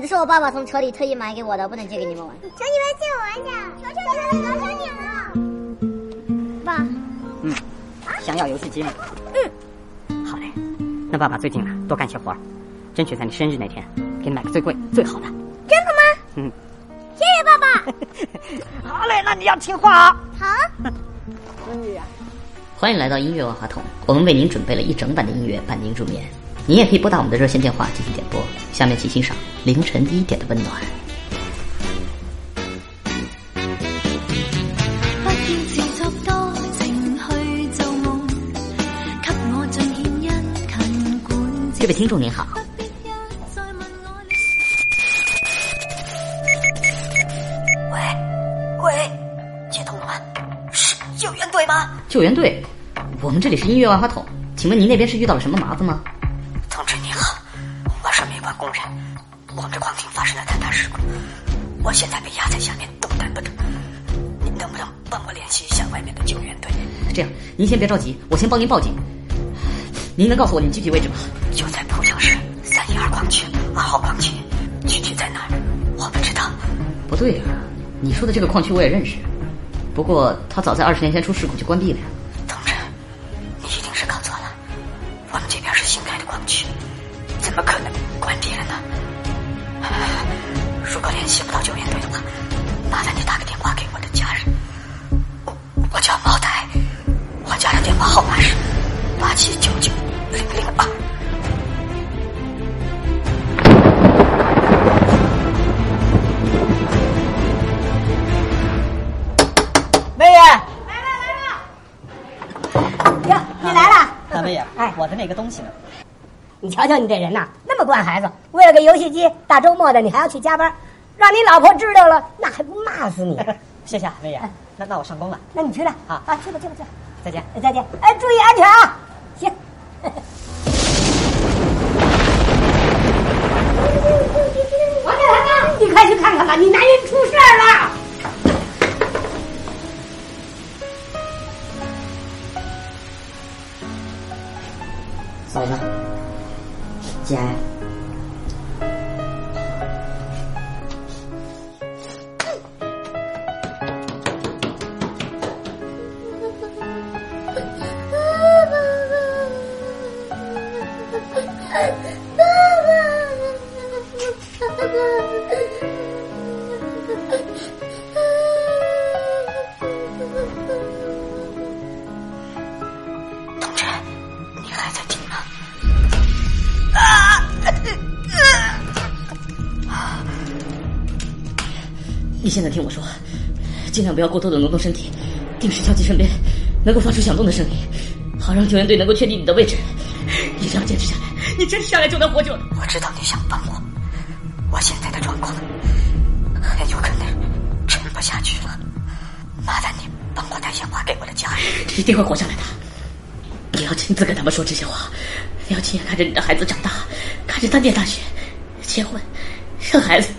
这是我爸爸从车里特意买给我的，不能借给你们玩。求你们借我玩下，求求你了，求求你了。爸，嗯，想要游戏机吗？嗯，好嘞。那爸爸最近啊，多干些活儿，争取在你生日那天给你买个最贵最好的。真的吗？嗯，谢谢爸爸。好嘞，那你要听话啊。好。生日啊！欢迎来到音乐万花筒，我们为您准备了一整版的音乐伴您入眠。您也可以拨打我们的热线电话进行点播。下面请欣赏凌晨一点的温暖。这位听众您好。喂喂，接通了吗？是救援队吗？救援队，我们这里是音乐万花筒，请问您那边是遇到了什么麻烦吗？同志你好，我是煤矿工人，我们这矿井发生了坍塌事故，我现在被压在下面动弹不得，您能不能帮我联系一下外面的救援队？这样，您先别着急，我先帮您报警。您能告诉我你具体位置吗？就在浦江市三一二矿区二号矿区，具体在哪儿我不知道。不对呀、你说的这个矿区我也认识，不过它早在二十年前出事故就关闭了呀。同志，你一定是搞错了，我们这边是新开的矿区，怎么可能关闭了呢？如果联系不到救援队的话，麻烦你打个电话给我的家人。我我叫茅台，我家的电话号码是八七九九零零二。魏爷，呀，你来了！大魏爷，哎我的那个东西呢？你瞧瞧你这人呐，那么惯孩子，为了个游戏机，大周末的你还要去加班，让你老婆知道了，那还不骂死你？谢谢啊，魏爷。那那我上工了，那你去了啊啊，去吧去吧去吧，再见。再见。哎，注意安全啊！行。王建堂啊，你快去看看吧，你男人出事儿了。嫂子，节哀。同 你现在听我说，尽量不要过多的挪动身体，定时敲击身边能够发出响动的声音，好让救援队能够确定你的位置。一定要坚持下来，你坚持下来就能活久的。我知道你想帮我，我现在的状况很有可能撑不下去了。麻烦你帮我打电话给我的家人。一定会活下来的。你要亲自跟他们说这些话，你要亲眼看着你的孩子长大，看着他念大学、结婚、生孩子，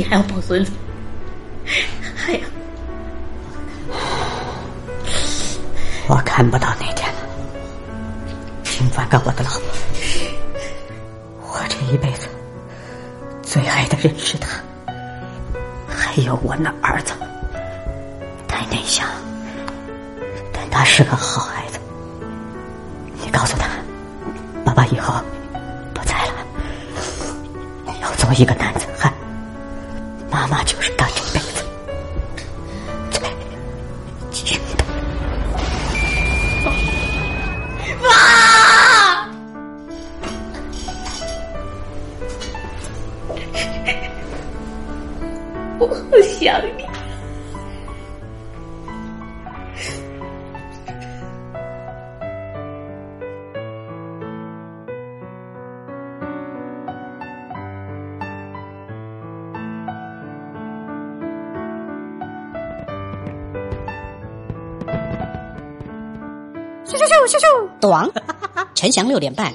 你还要抱孙子，还要我看不到那天了。请转告我的老婆，我这一辈子最爱的人是他，还有我那儿子，太内向，但他是个好孩子。你告诉他，爸爸以后不在了，要做一个男子，妈就是他这辈子最亲的。我好想你。咻咻咻咻咻。短，陈翔六点半